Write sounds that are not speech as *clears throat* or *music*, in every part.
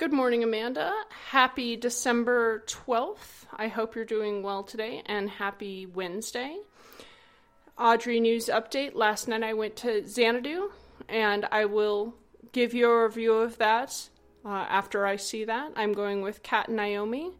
Good morning, Amanda. Happy December 12th. I hope you're doing well today and happy Wednesday. Audrey News Update. Last night I went to Xanadu and I will give you a review of that uh, after I see that. I'm going with Kat and Naomi.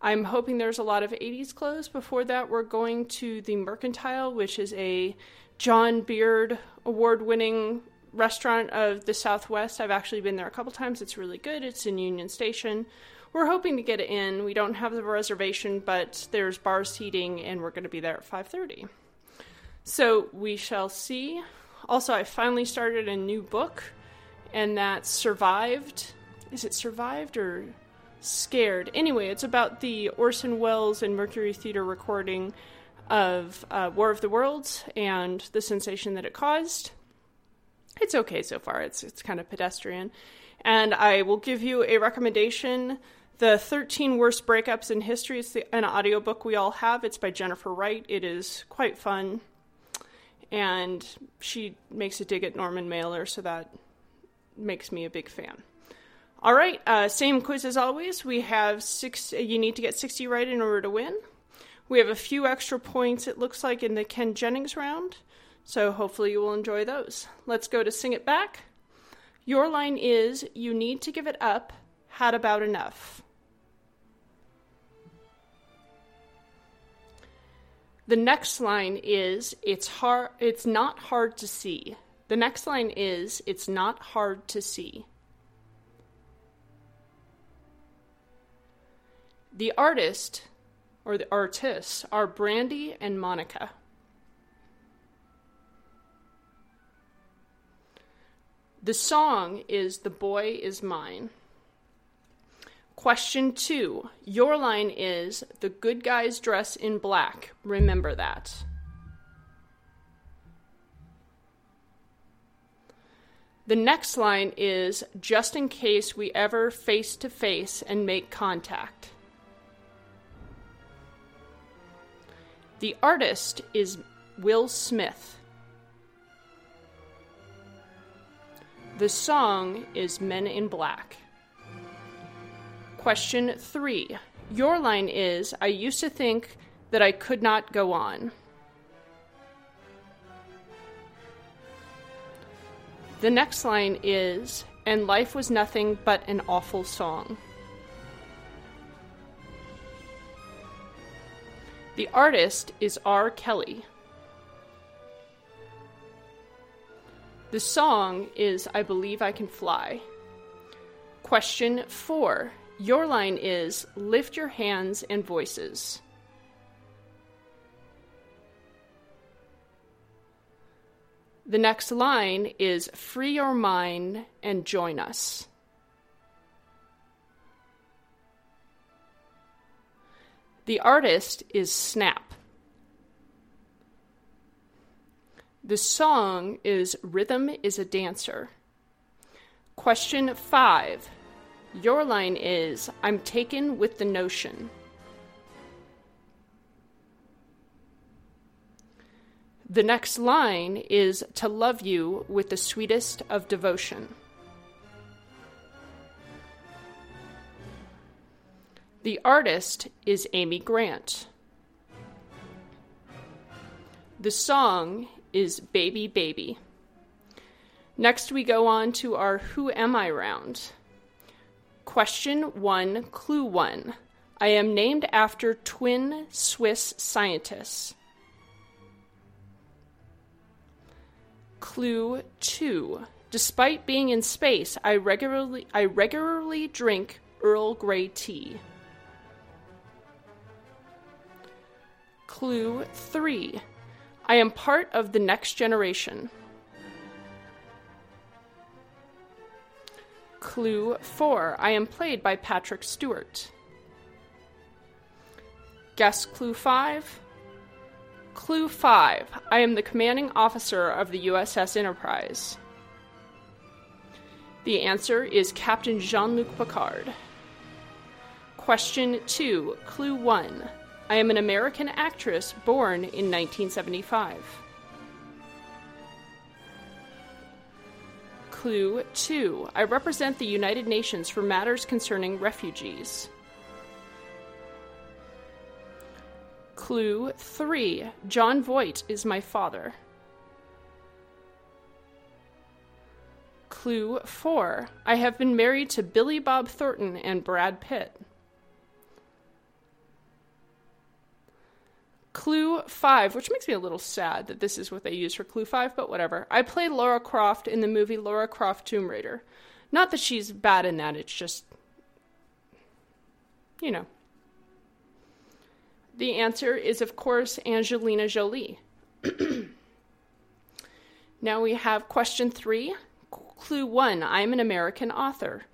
I'm hoping there's a lot of 80s clothes. Before that, we're going to the Mercantile, which is a John Beard award winning restaurant of the Southwest. I've actually been there a couple times. It's really good. It's in Union Station. We're hoping to get in. We don't have the reservation, but there's bar seating, and we're going to be there at 5:30. So we shall see. Also, I finally started a new book, and that's survived. Is it survived or scared? Anyway, it's about the Orson Welles and Mercury Theater recording of uh, War of the Worlds and the sensation that it caused it's okay so far. It's it's kind of pedestrian. And I will give you a recommendation. The 13 Worst Breakups in History is the, an audiobook we all have. It's by Jennifer Wright. It is quite fun. And she makes a dig at Norman Mailer, so that makes me a big fan. All right, uh, same quiz as always. We have six. You need to get 60 right in order to win. We have a few extra points, it looks like, in the Ken Jennings round. So hopefully you will enjoy those. Let's go to Sing It Back. Your line is You need to give it up. Had about enough. The next line is It's hard it's not hard to see. The next line is It's not hard to see. The artist or the artists are Brandy and Monica. The song is The Boy Is Mine. Question two. Your line is The good guys dress in black. Remember that. The next line is Just in case we ever face to face and make contact. The artist is Will Smith. The song is Men in Black. Question three. Your line is I used to think that I could not go on. The next line is And life was nothing but an awful song. The artist is R. Kelly. The song is I Believe I Can Fly. Question four. Your line is Lift your hands and voices. The next line is Free your mind and join us. The artist is Snap. The song is Rhythm is a Dancer. Question five. Your line is I'm taken with the notion. The next line is to love you with the sweetest of devotion. The artist is Amy Grant. The song is Baby Baby. Next, we go on to our Who Am I round. Question one, clue one. I am named after twin Swiss scientists. Clue two. Despite being in space, I regularly I regularly drink Earl Grey tea. Clue 3. I am part of the next generation. Clue 4. I am played by Patrick Stewart. Guess clue 5. Clue 5. I am the commanding officer of the USS Enterprise. The answer is Captain Jean Luc Picard. Question 2. Clue 1. I am an American actress born in 1975. Clue 2. I represent the United Nations for matters concerning refugees. Clue 3. Jon Voight is my father. Clue 4. I have been married to Billy Bob Thornton and Brad Pitt. Clue 5, which makes me a little sad that this is what they use for Clue 5, but whatever. I play Laura Croft in the movie Laura Croft Tomb Raider. Not that she's bad in that, it's just, you know. The answer is, of course, Angelina Jolie. *clears throat* now we have question three. Clue one I'm an American author.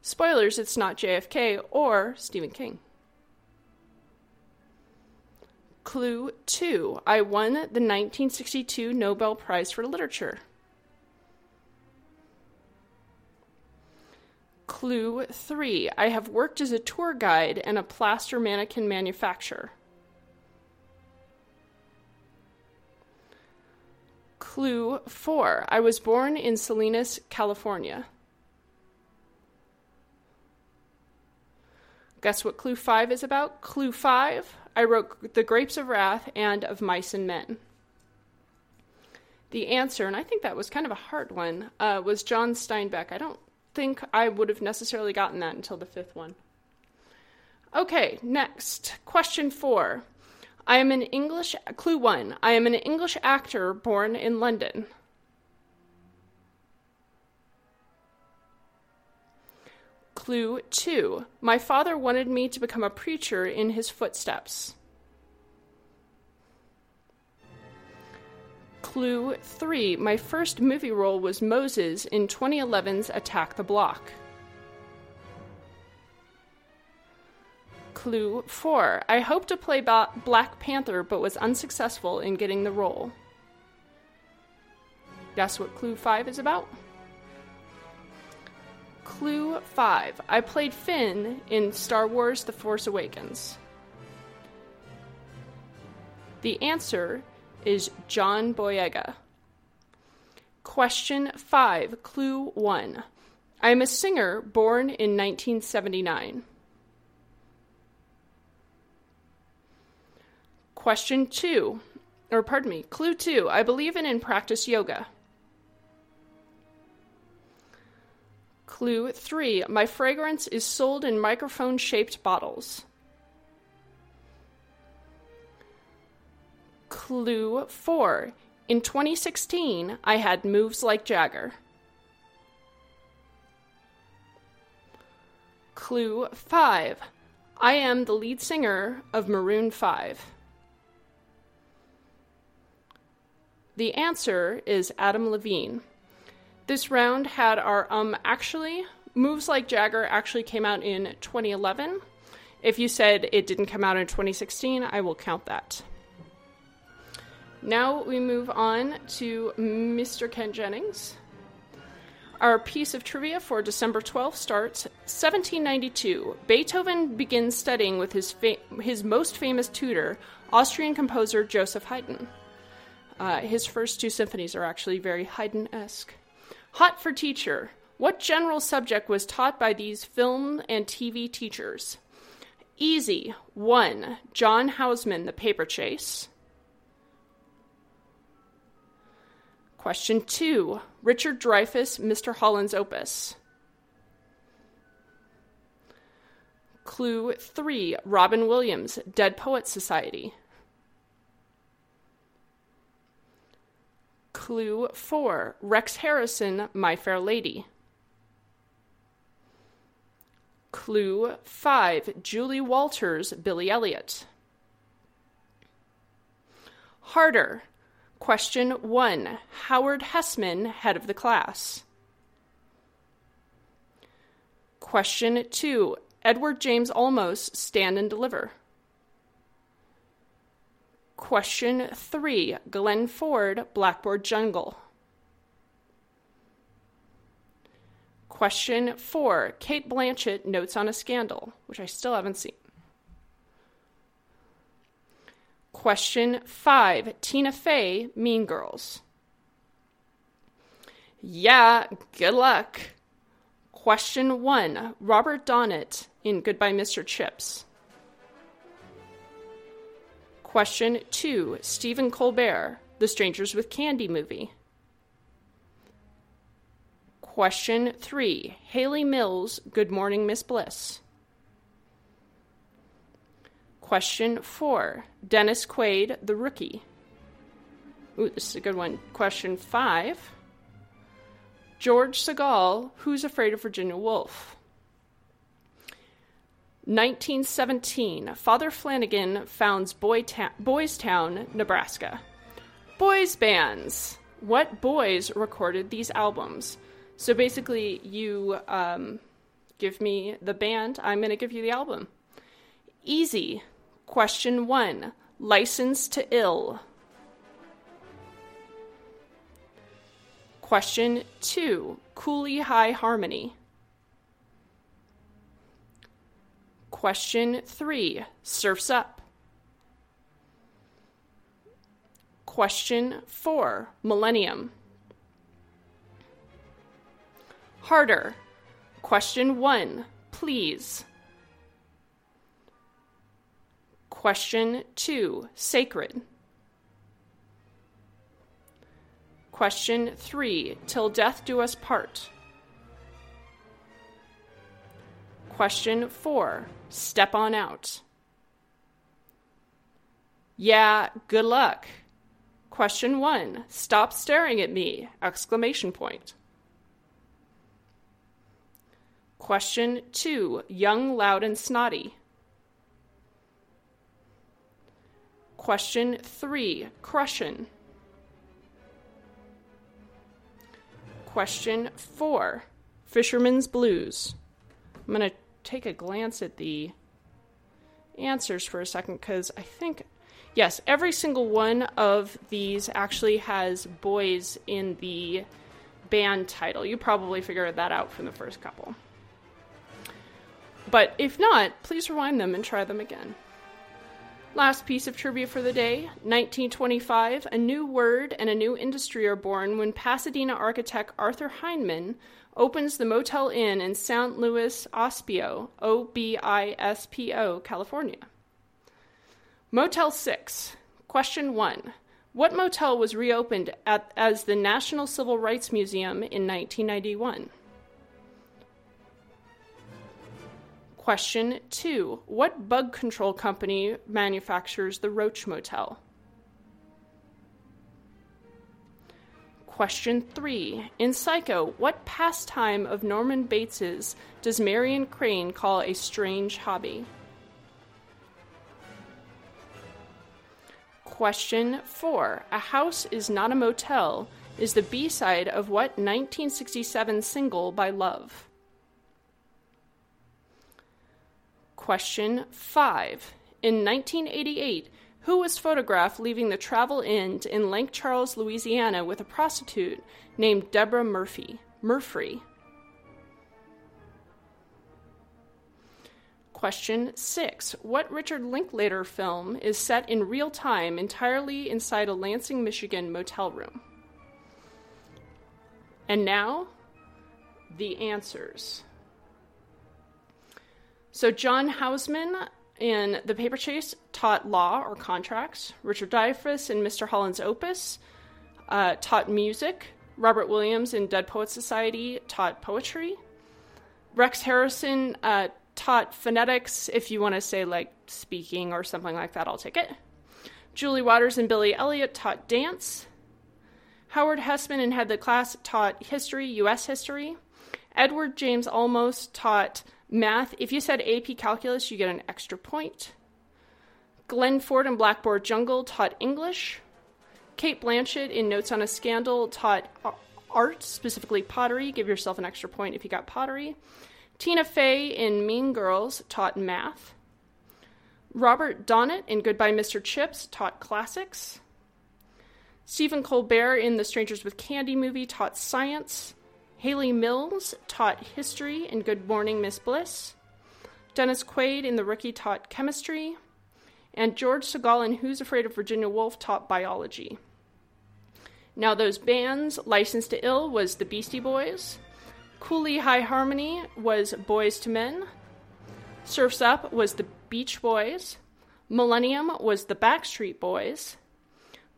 Spoilers, it's not JFK or Stephen King. Clue 2. I won the 1962 Nobel Prize for Literature. Clue 3. I have worked as a tour guide and a plaster mannequin manufacturer. Clue 4. I was born in Salinas, California. Guess what clue 5 is about? Clue 5 I wrote The Grapes of Wrath and Of Mice and Men. The answer, and I think that was kind of a hard one, uh, was John Steinbeck. I don't think I would have necessarily gotten that until the fifth one. Okay, next. Question four. I am an English, clue one. I am an English actor born in London. Clue 2. My father wanted me to become a preacher in his footsteps. Clue 3. My first movie role was Moses in 2011's Attack the Block. Clue 4. I hoped to play ba- Black Panther but was unsuccessful in getting the role. Guess what Clue 5 is about? Clue 5. I played Finn in Star Wars The Force Awakens. The answer is John Boyega. Question 5. Clue 1. I am a singer born in 1979. Question 2. Or pardon me, clue 2. I believe in and practice yoga. Clue 3. My fragrance is sold in microphone shaped bottles. Clue 4. In 2016, I had moves like Jagger. Clue 5. I am the lead singer of Maroon 5. The answer is Adam Levine. This round had our um actually moves like Jagger actually came out in 2011. If you said it didn't come out in 2016, I will count that. Now we move on to Mr. Ken Jennings. Our piece of trivia for December 12th starts 1792. Beethoven begins studying with his, fa- his most famous tutor, Austrian composer Joseph Haydn. Uh, his first two symphonies are actually very Haydn esque. Hot for teacher. What general subject was taught by these film and TV teachers? Easy. 1. John Houseman, The Paper Chase. Question 2. Richard Dreyfuss, Mr. Holland's Opus. Clue 3. Robin Williams, Dead Poets Society. Clue 4 Rex Harrison, My Fair Lady. Clue 5 Julie Walters, Billy Elliot. Harder. Question 1 Howard Hesseman, head of the class. Question 2 Edward James Olmos, stand and deliver. Question three Glenn Ford, Blackboard Jungle. Question four Cate Blanchett, Notes on a Scandal, which I still haven't seen. Question five Tina Fey, Mean Girls. Yeah, good luck. Question one Robert Donat in Goodbye, Mr. Chips. Question two Stephen Colbert, The Strangers with Candy movie. Question three Hayley Mills, Good Morning, Miss Bliss. Question four Dennis Quaid, The Rookie. Ooh, this is a good one. Question five George Segal, Who's Afraid of Virginia Woolf? 1917, Father Flanagan founds Boy Ta- Boys Town, Nebraska. Boys bands. What boys recorded these albums? So basically, you um, give me the band, I'm going to give you the album. Easy. Question one License to Ill. Question two Cooley High Harmony. Question three Surfs Up. Question four Millennium. Harder. Question one Please. Question two Sacred. Question three Till death do us part. Question four Step on out. Yeah, good luck. Question one Stop staring at me! Exclamation point. Question two Young, loud, and snotty. Question three Crushin'. Question four Fisherman's Blues. I'm going to take a glance at the answers for a second because I think, yes, every single one of these actually has boys in the band title. You probably figured that out from the first couple. But if not, please rewind them and try them again. Last piece of trivia for the day 1925, a new word and a new industry are born when Pasadena architect Arthur Heineman opens the Motel Inn in San Luis Ospio, O B I S P O, California. Motel 6. Question 1. What motel was reopened at, as the National Civil Rights Museum in 1991? Question 2. What bug control company manufactures the Roach Motel? Question 3. In Psycho, what pastime of Norman Bates's does Marion Crane call a strange hobby? Question 4. A House is Not a Motel is the B side of what 1967 single by Love? Question 5. In 1988, who was photographed leaving the Travel Inn in Lake Charles, Louisiana, with a prostitute named Deborah Murphy? Murphy. Question 6. What Richard Linklater film is set in real time entirely inside a Lansing, Michigan motel room? And now, the answers. So, John Houseman in The Paper Chase taught law or contracts. Richard Dreyfuss in Mr. Holland's Opus uh, taught music. Robert Williams in Dead Poets Society taught poetry. Rex Harrison uh, taught phonetics. If you want to say like speaking or something like that, I'll take it. Julie Waters and Billy Elliot taught dance. Howard Hesseman and Head the Class taught history, U.S. history. Edward James Olmos taught Math, if you said AP Calculus, you get an extra point. Glenn Ford and Blackboard Jungle taught English. Cate Blanchett in Notes on a Scandal taught art, specifically pottery. Give yourself an extra point if you got pottery. Tina Fey in Mean Girls taught math. Robert Donat in Goodbye Mr. Chips taught classics. Stephen Colbert in the Strangers with Candy movie taught science. Hayley Mills taught history in Good Morning, Miss Bliss. Dennis Quaid in The Rookie taught chemistry. And George Segal in Who's Afraid of Virginia Woolf taught biology. Now, those bands, Licensed to Ill was the Beastie Boys, Cooley High Harmony was Boyz II Men, Surf's Up was the Beach Boys, Millennium was the Backstreet Boys,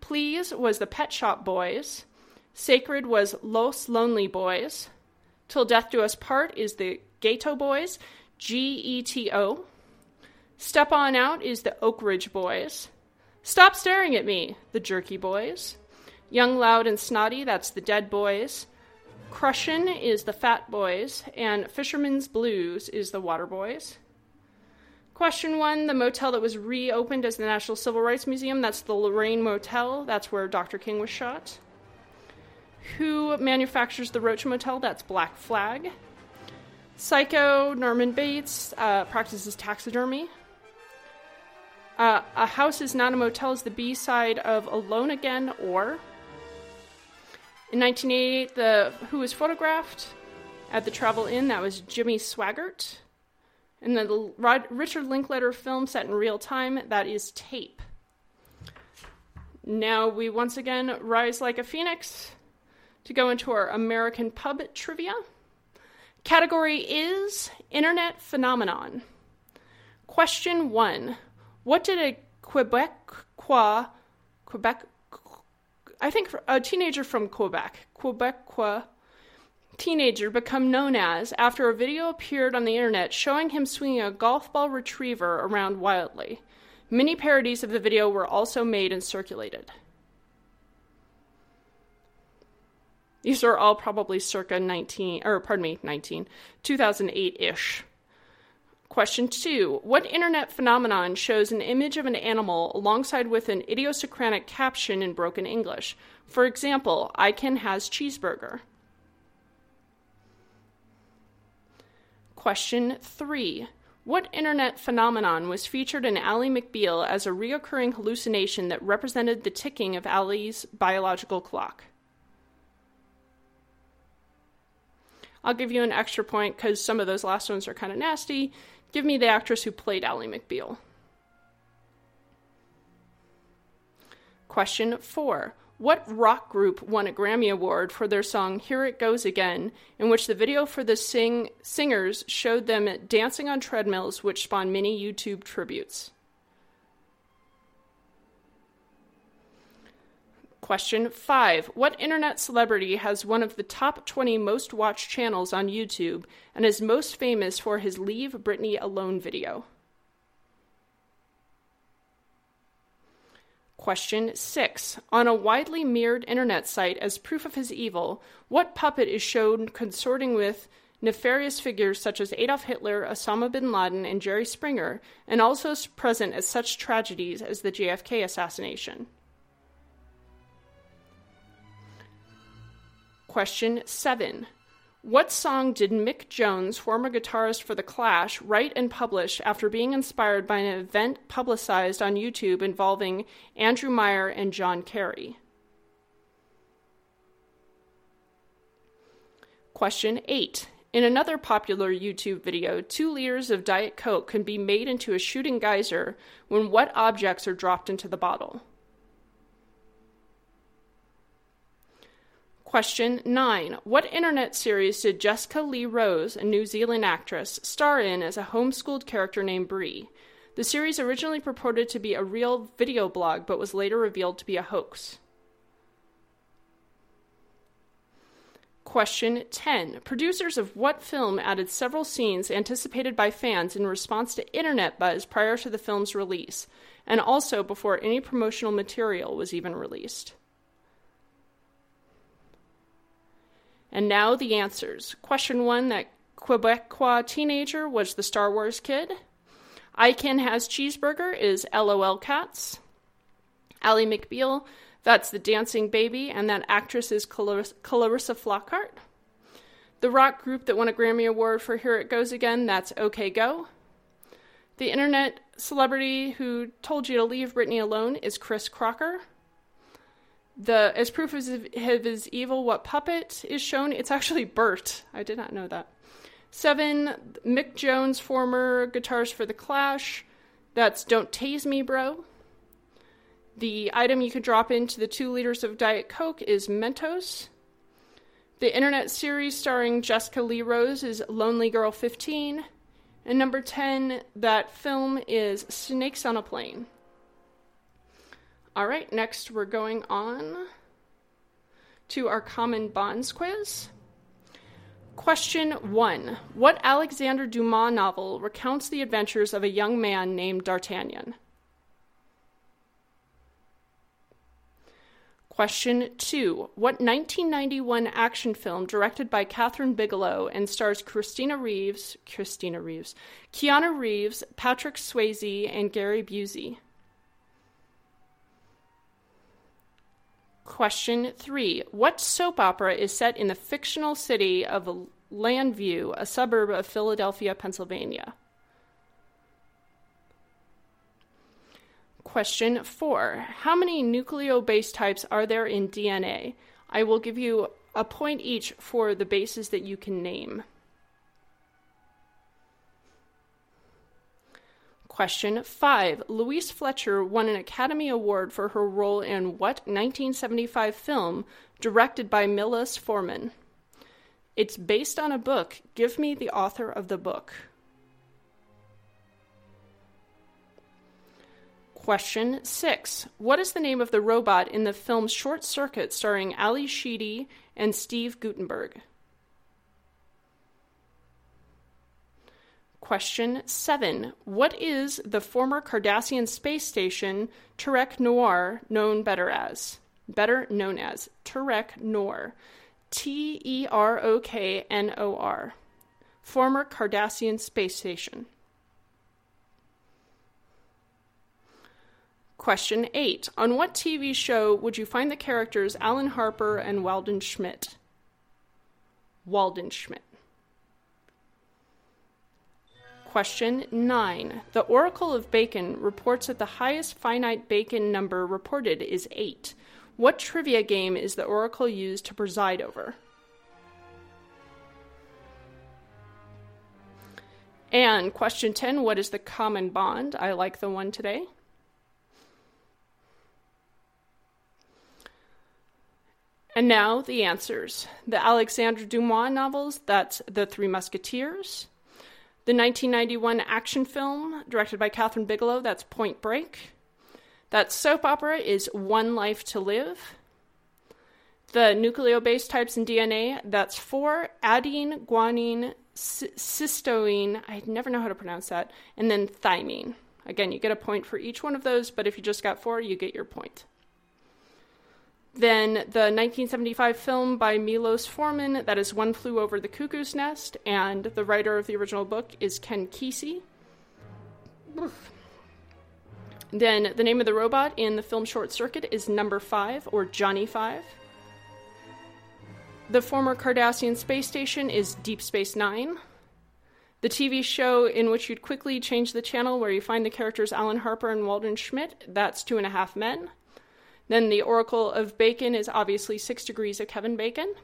Please was the Pet Shop Boys, Sacred was Los Lonely Boys, Till Death Do Us Part is the Geto Boys, G E T O. Step On Out is the Oak Ridge Boys. Stop Staring at Me, the Jerky Boys. Young, Loud, and Snotty, that's the Dead Boys. Crushin' is the Fat Boys. And Fisherman's Blues is the Water Boys. Question one The motel that was reopened as the National Civil Rights Museum, that's the Lorraine Motel. That's where Dr. King was shot. Who manufactures the Roach Motel? That's Black Flag. Psycho, Norman Bates, uh, practices taxidermy. Uh, a House is Not a Motel is the B side of Alone Again or. In 1988, the Who was photographed at the Travel Inn, that was Jimmy Swaggart. And the Rod- Richard Linklater film set in real time, that is Tape. Now we once again rise like a phoenix to go into our American pub trivia. Category is Internet Phenomenon. Question one What did a Quebecois, Quebec, I think a teenager from Quebec, Quebecois teenager become known as after a video appeared on the internet showing him swinging a golf ball retriever around wildly? Many parodies of the video were also made and circulated. These are all probably circa 19, or pardon me, 19, 2008 ish. Question two What internet phenomenon shows an image of an animal alongside with an idiosyncratic caption in broken English? For example, I can has cheeseburger. Question three What internet phenomenon was featured in Ally McBeal as a reoccurring hallucination that represented the ticking of Ally's biological clock? I'll give you an extra point because some of those last ones are kind of nasty. Give me the actress who played Ally McBeal. Question four. What rock group won a Grammy Award for their song Here It Goes Again, in which the video for the sing- singers showed them dancing on treadmills, which spawned many YouTube tributes? Question five What internet celebrity has one of the top 20 most watched channels on YouTube and is most famous for his Leave Britney Alone video? Question six On a widely mirrored internet site as proof of his evil, what puppet is shown consorting with nefarious figures such as Adolf Hitler, Osama bin Laden, and Jerry Springer, and also present at such tragedies as the JFK assassination? Question 7. What song did Mick Jones, former guitarist for The Clash, write and publish after being inspired by an event publicized on YouTube involving Andrew Meyer and John Kerry? Question 8. In another popular YouTube video, two liters of Diet Coke can be made into a shooting geyser when what objects are dropped into the bottle? Question 9. What internet series did Jessica Lee Rose, a New Zealand actress, star in as a homeschooled character named Bree? The series originally purported to be a real video blog, but was later revealed to be a hoax. Question 10. Producers of what film added several scenes anticipated by fans in response to internet buzz prior to the film's release, and also before any promotional material was even released? And now the answers. Question one that Quebecois teenager was the Star Wars kid. I can has cheeseburger is LOL Cats. Ally McBeal, that's the dancing baby, and that actress is Clarissa, Clarissa Flockhart. The rock group that won a Grammy Award for Here It Goes Again, that's OK Go. The internet celebrity who told you to leave Britney alone is Chris Crocker. The as proof of his evil, what puppet is shown? It's actually Bert. I did not know that. Seven, Mick Jones, former guitarist for The Clash. That's Don't Tase Me, Bro. The item you can drop into the two liters of Diet Coke is Mentos. The internet series starring Jessica Lee Rose is Lonely Girl 15. And number 10, that film is Snakes on a Plane. All right, next we're going on to our common bonds quiz. Question 1 What Alexander Dumas novel recounts the adventures of a young man named D'Artagnan? Question two What 1991 action film directed by Kathryn Bigelow and stars Christina Reeves, Christina Reeves, Keanu Reeves, Patrick Swayze, and Gary Busey? Question three What soap opera is set in the fictional city of Llanview, a suburb of Philadelphia, Pennsylvania? Question four How many nucleobase types are there in DNA? I will give you a point each for the bases that you can name. Question 5. Louise Fletcher won an Academy Award for her role in what 1975 film directed by Milos Forman? It's based on a book. Give me the author of the book. Question six What is the name of the robot in the film Short Circuit starring Ally Sheedy and Steve Guttenberg? Question seven What is the former Cardassian space station Terok Noir known better as? Better known as Terok Nor. T E R O K N O R. Former Cardassian space station. Question 8. On what TV show would you find the characters Alan Harper and Walden Schmidt? Walden Schmidt. Question 9. The Oracle of Bacon reports that the highest finite Bacon number reported is 8. What trivia game is the Oracle used to preside over? And question 10. What is the common bond? I like the one today. And now the answers. The Alexandre Dumas novels, that's The Three Musketeers. The 1991 action film directed by Kathryn Bigelow, that's Point Break. That soap opera is One Life to Live. The nucleobase types in DNA, that's four adenine, guanine, cysteine, I never know how to pronounce that, and then thymine. Again, you get a point for each one of those, but if you just got four, you get your point. Then the 1975 film by Milos Forman, that is One Flew Over the Cuckoo's Nest, and the writer of the original book is Ken Kesey. Then the name of the robot in the film Short Circuit is Number 5 or Johnny 5. The former Cardassian space station is Deep Space Nine. The TV show in which you'd quickly change the channel where you find the characters Alan Harper and Walden Schmidt, that's Two and a Half Men. Then the Oracle of Bacon is obviously Six Degrees of Kevin Bacon.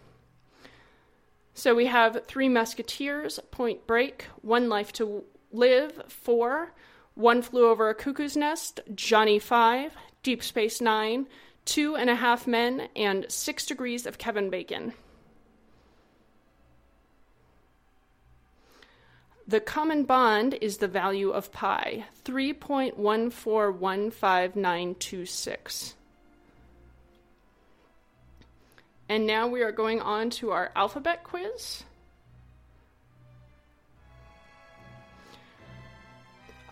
So we have Three Musketeers, Point Break, One Life to Live, Four, One Flew Over a Cuckoo's Nest, Johnny Five, Deep Space Nine, Two and a Half Men, and Six Degrees of Kevin Bacon. The common bond is the value of pi, 3.1415926. And now we are going on to our alphabet quiz.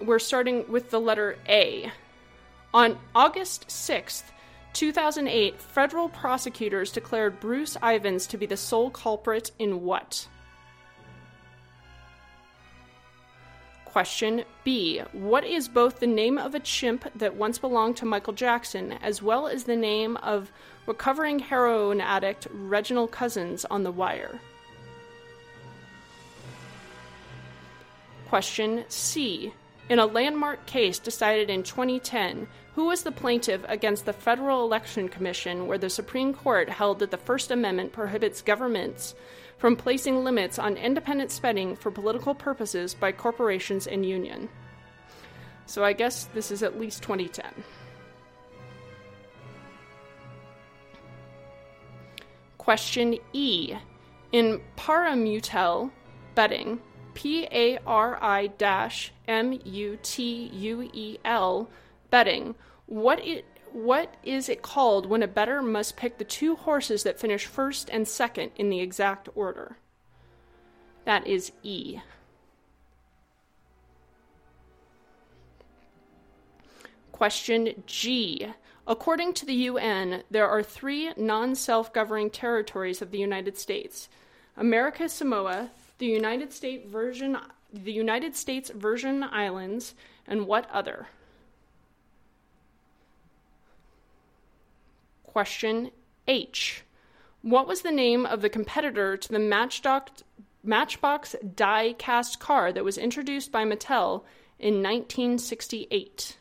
We're starting with the letter A. On August 6th, 2008, federal prosecutors declared Bruce Ivins to be the sole culprit in what? Question B. What is both the name of a chimp that once belonged to Michael Jackson as well as the name of recovering heroin addict Reginald Cousins on The Wire? Question C. In a landmark case decided in 2010, who was the plaintiff against the Federal Election Commission where the Supreme Court held that the First Amendment prohibits governments from placing limits on independent spending for political purposes by corporations and union. So I guess this is at least 2010. Question E. In parimutuel betting, P A R I M U T U E L betting, what it what is it called when a bettor must pick the two horses that finish first and second in the exact order? That is E. Question G. According to the UN, there are three non self governing territories of the United States America Samoa, the United Virgin, the United States Virgin Islands, and what other? Question H. What was the name of the competitor to the Matchbox, die cast car that was introduced by Mattel in 1968?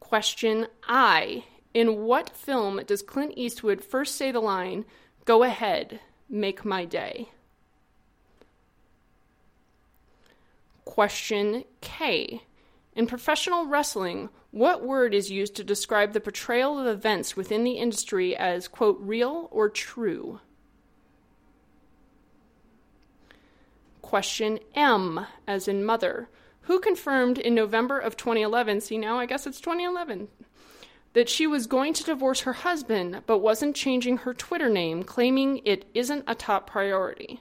Question I. In what film does Clint Eastwood first say the line, Go ahead, make my day? Question K. In professional wrestling, what word is used to describe the portrayal of events within the industry as, quote, real or true? Question M, as in mother. Who confirmed in November of 2011, see now I guess it's 2011, that she was going to divorce her husband but wasn't changing her Twitter name, claiming it isn't a top priority?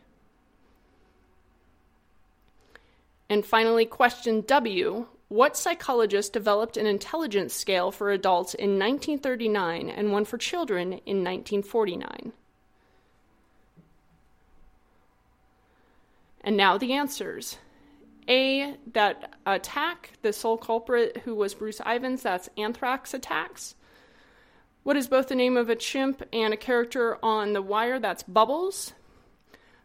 And finally, question W what psychologist developed an intelligence scale for adults in 1939 and one for children in 1949? And now the answers. A, that attack, the sole culprit who was Bruce Ivins, that's anthrax attacks. What is both the name of a chimp and a character on The Wire? That's Bubbles.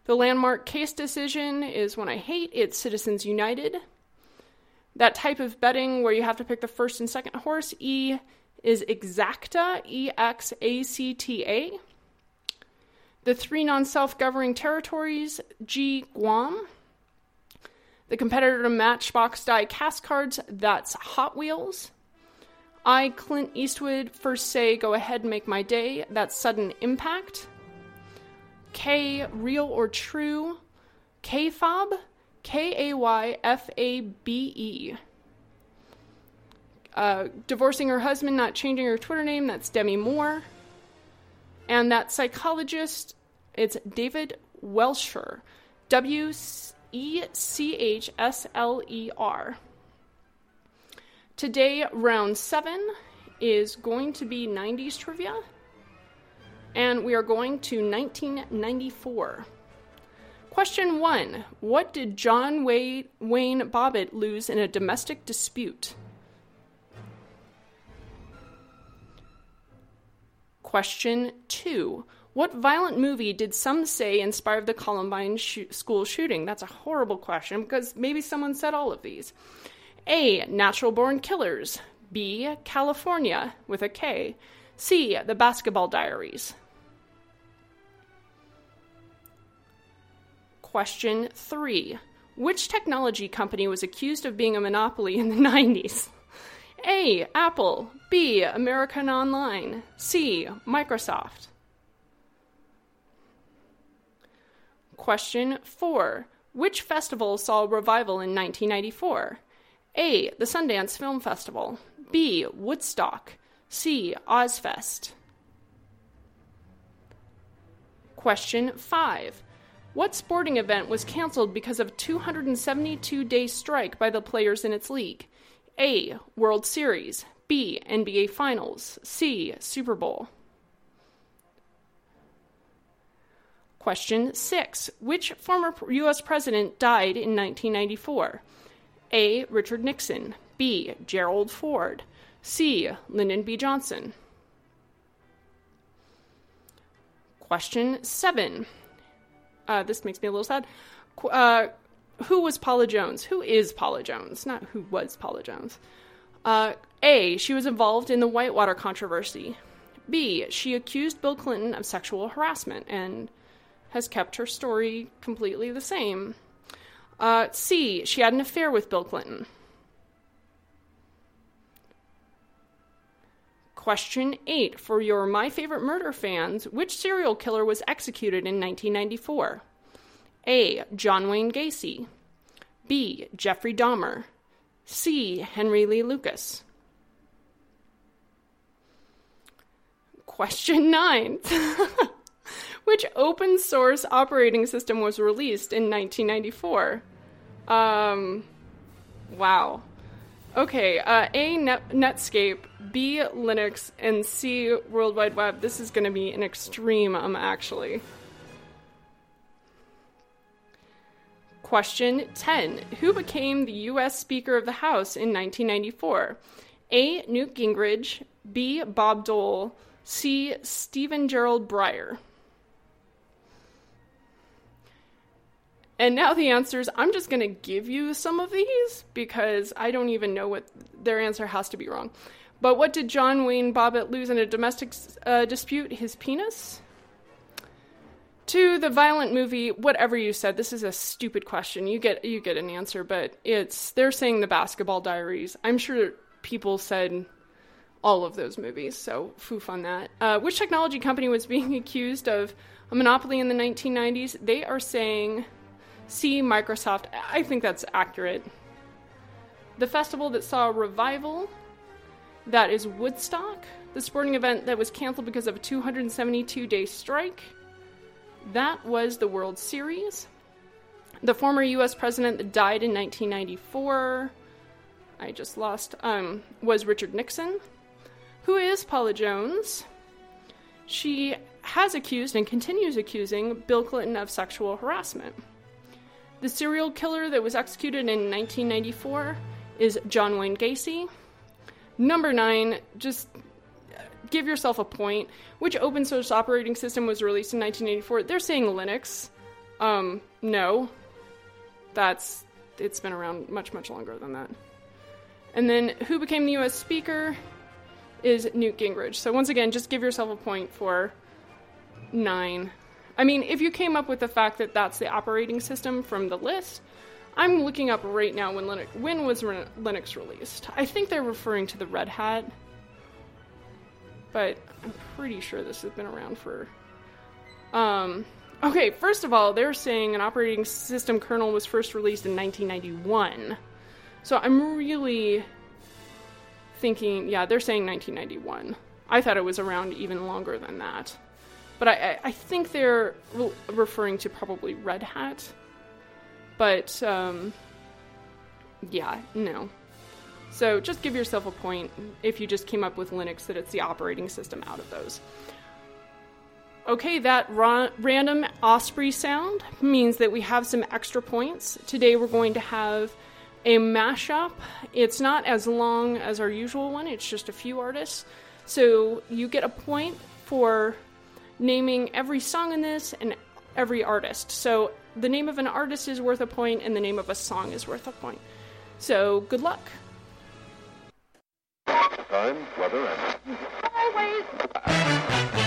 The landmark case decision is one I hate, it's Citizens United. That type of betting where you have to pick the first and second horse, E is exacta, E X A C T A. The three non self governing territories, G, Guam. The competitor to Matchbox die cast cards, that's Hot Wheels. I, Clint Eastwood, first say, go ahead make my day, that's Sudden Impact. K, real or true, kayfabe, K A Y F A B E. Uh, divorcing her husband, not changing her Twitter name, that's Demi Moore. And that psychologist, it's David Wechsler. W E C H S L E R. Today, round seven is going to be 90s trivia, and we are going to 1994. Question one What did John Wayne, Wayne Bobbitt lose in a domestic dispute? Question two What violent movie did some say inspired the Columbine sh- school shooting? That's a horrible question because maybe someone said all of these. A. Natural Born Killers. B. Kalifornia with a K. C. The Basketball Diaries. Question three Which technology company was accused of being a monopoly in the 90s? A. Apple. B. American Online. C. Microsoft. Question 4. Which festival saw a revival in 1994? A. The Sundance Film Festival. B. Woodstock. C. Ozzfest. Question 5. What sporting event was canceled because of a 272 day strike by the players in its league? A. World Series. B. NBA Finals. C. Super Bowl. Question 6. Which former U.S. president died in 1994? A. Richard Nixon. B. Gerald Ford. C. Lyndon B. Johnson. Question 7. Uh, this makes me a little sad. Uh, who was Paula Jones? Who is Paula Jones? Not who was Paula Jones. Uh, A. She was involved in the Whitewater controversy. B. She accused Bill Clinton of sexual harassment and has kept her story completely the same. Uh, C. She had an affair with Bill Clinton. Question 8 For your My Favorite Murder fans, which serial killer was executed in 1994? A. John Wayne Gacy. B. Jeffrey Dahmer. C. Henry Lee Lucas. Question 9 *laughs* Which open source operating system was released in 1994? Um, wow. Okay, uh, A. Net- Netscape, B. Linux, and C. World Wide Web. This is going to be an extreme, um, actually. Question 10. Who became the U.S. Speaker of the House in 1994? A. Newt Gingrich, B. Bob Dole, C. Stephen Gerald Breyer. And now the answers, I'm just going to give you some of these because I don't even know what their answer has to be wrong. But what did John Wayne Bobbitt lose in a domestic uh, dispute? His penis? To the violent movie, whatever you said, this is a stupid question. You get you get an answer, but it's they're saying the Basketball Diaries. I'm sure people said all of those movies, so foof on that. Uh, which technology company was being *laughs* accused of a monopoly in the 1990s? They are saying See Microsoft. I think that's accurate. The festival that saw a revival, that is Woodstock, the sporting event that was canceled because of a 272 day strike. That was the World Series. The former US president that died in 1994, I just lost, um, was Richard Nixon. Who is Paula Jones? She has accused and continues accusing Bill Clinton of sexual harassment. The serial killer that was executed in 1994 is John Wayne Gacy. Number nine, just give yourself a point. Which open source operating system was released in 1984? They're saying Linux. Um, no. That's it's been around much much longer than that. And then who became the U.S. Speaker is Newt Gingrich. So once again, just give yourself a point for nine. I mean, if you came up with the fact that that's the operating system from the list, I'm looking up right now when Linux when was Linux released. I think they're referring to the Red Hat, but I'm pretty sure this has been around for. Um, okay, first of all, they're saying an operating system kernel was first released in 1991, so I'm really thinking, yeah, they're saying 1991. I thought it was around even longer than that. But I, I think they're referring to probably Red Hat. But, um, yeah, no. So just give yourself a point if you just came up with Linux that it's the operating system out of those. Okay, that ra- random Osprey sound means that we have some extra points. Today we're going to have a mashup. It's not as long as our usual one, it's just a few artists. So you get a point for naming every song in this and every artist. So the name of an artist is worth a point, and the name of a song is worth a point. So good luck. Time, weather, and. Highways!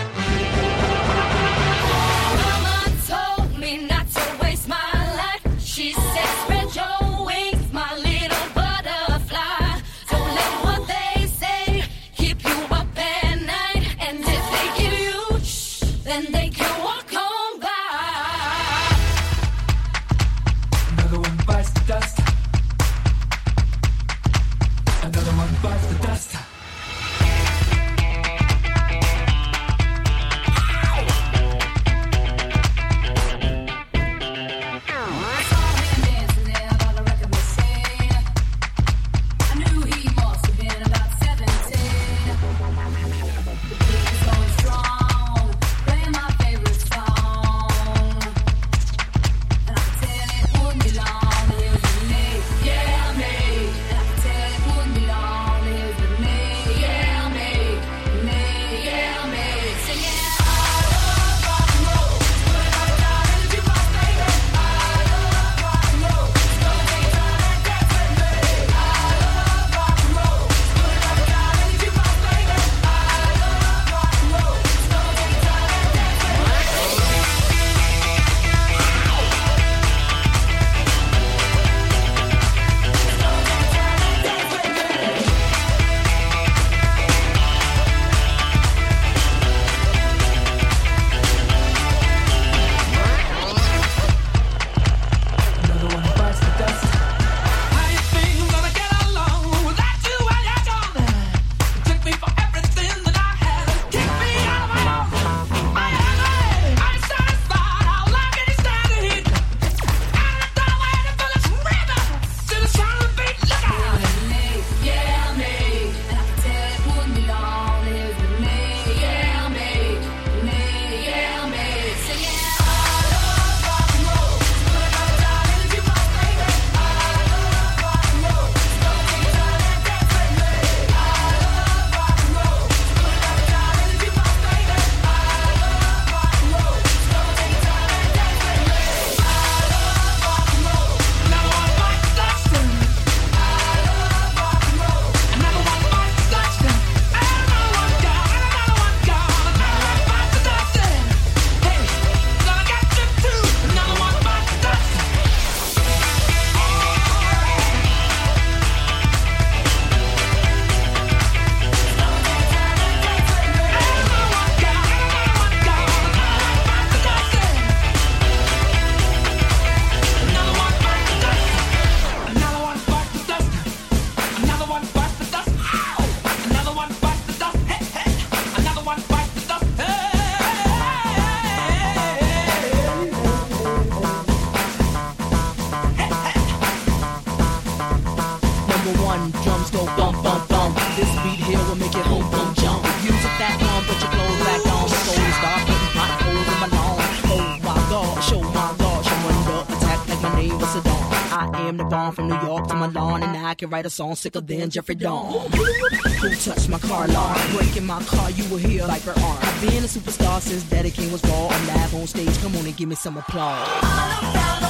From New York to Milan, and I can write a song sicker than Jeffrey Dawn. Who touched my car alarm? Breaking my car, you will hear Viper arm. I've been a superstar since Daddy King was raw. I'm live on stage, come on and give me some applause.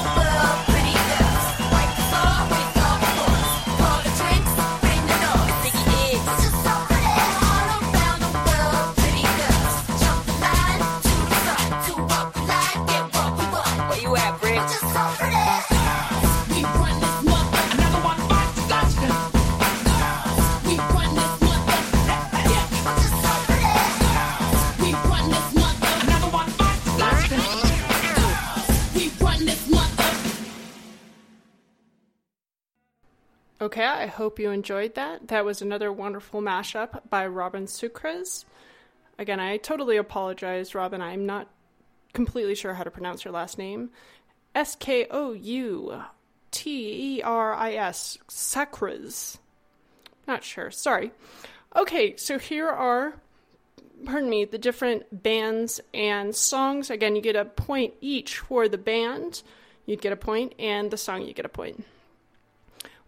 Okay, I hope you enjoyed that. That was another wonderful mashup by Robin Sucres. Again, I totally apologize, Robin. I'm not completely sure how to pronounce your last name. S K O U T E R I S. Sacres. Not sure. Sorry. Okay, so here are, pardon me, the different bands and songs. Again, you get a point each for the band. You'd get a point, and the song you get a point.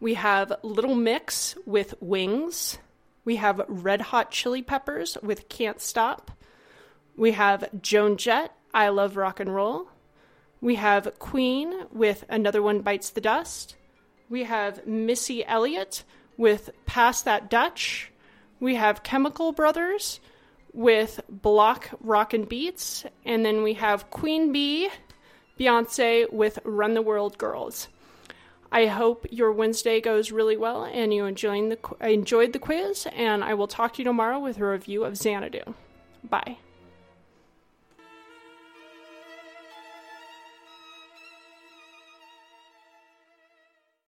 We have Little Mix with Wings. We have Red Hot Chili Peppers with Can't Stop. We have Joan Jett, I Love Rock and Roll. We have Queen with Another One Bites the Dust. We have Missy Elliott with Pass That Dutch. We have Chemical Brothers with Block Rockin' Beats. And then we have Queen Bee, Beyonce with Run the World Girls. I hope your Wednesday goes really well and you enjoying the enjoyed the quiz. And I will talk to you tomorrow with a review of Xanadu. Bye.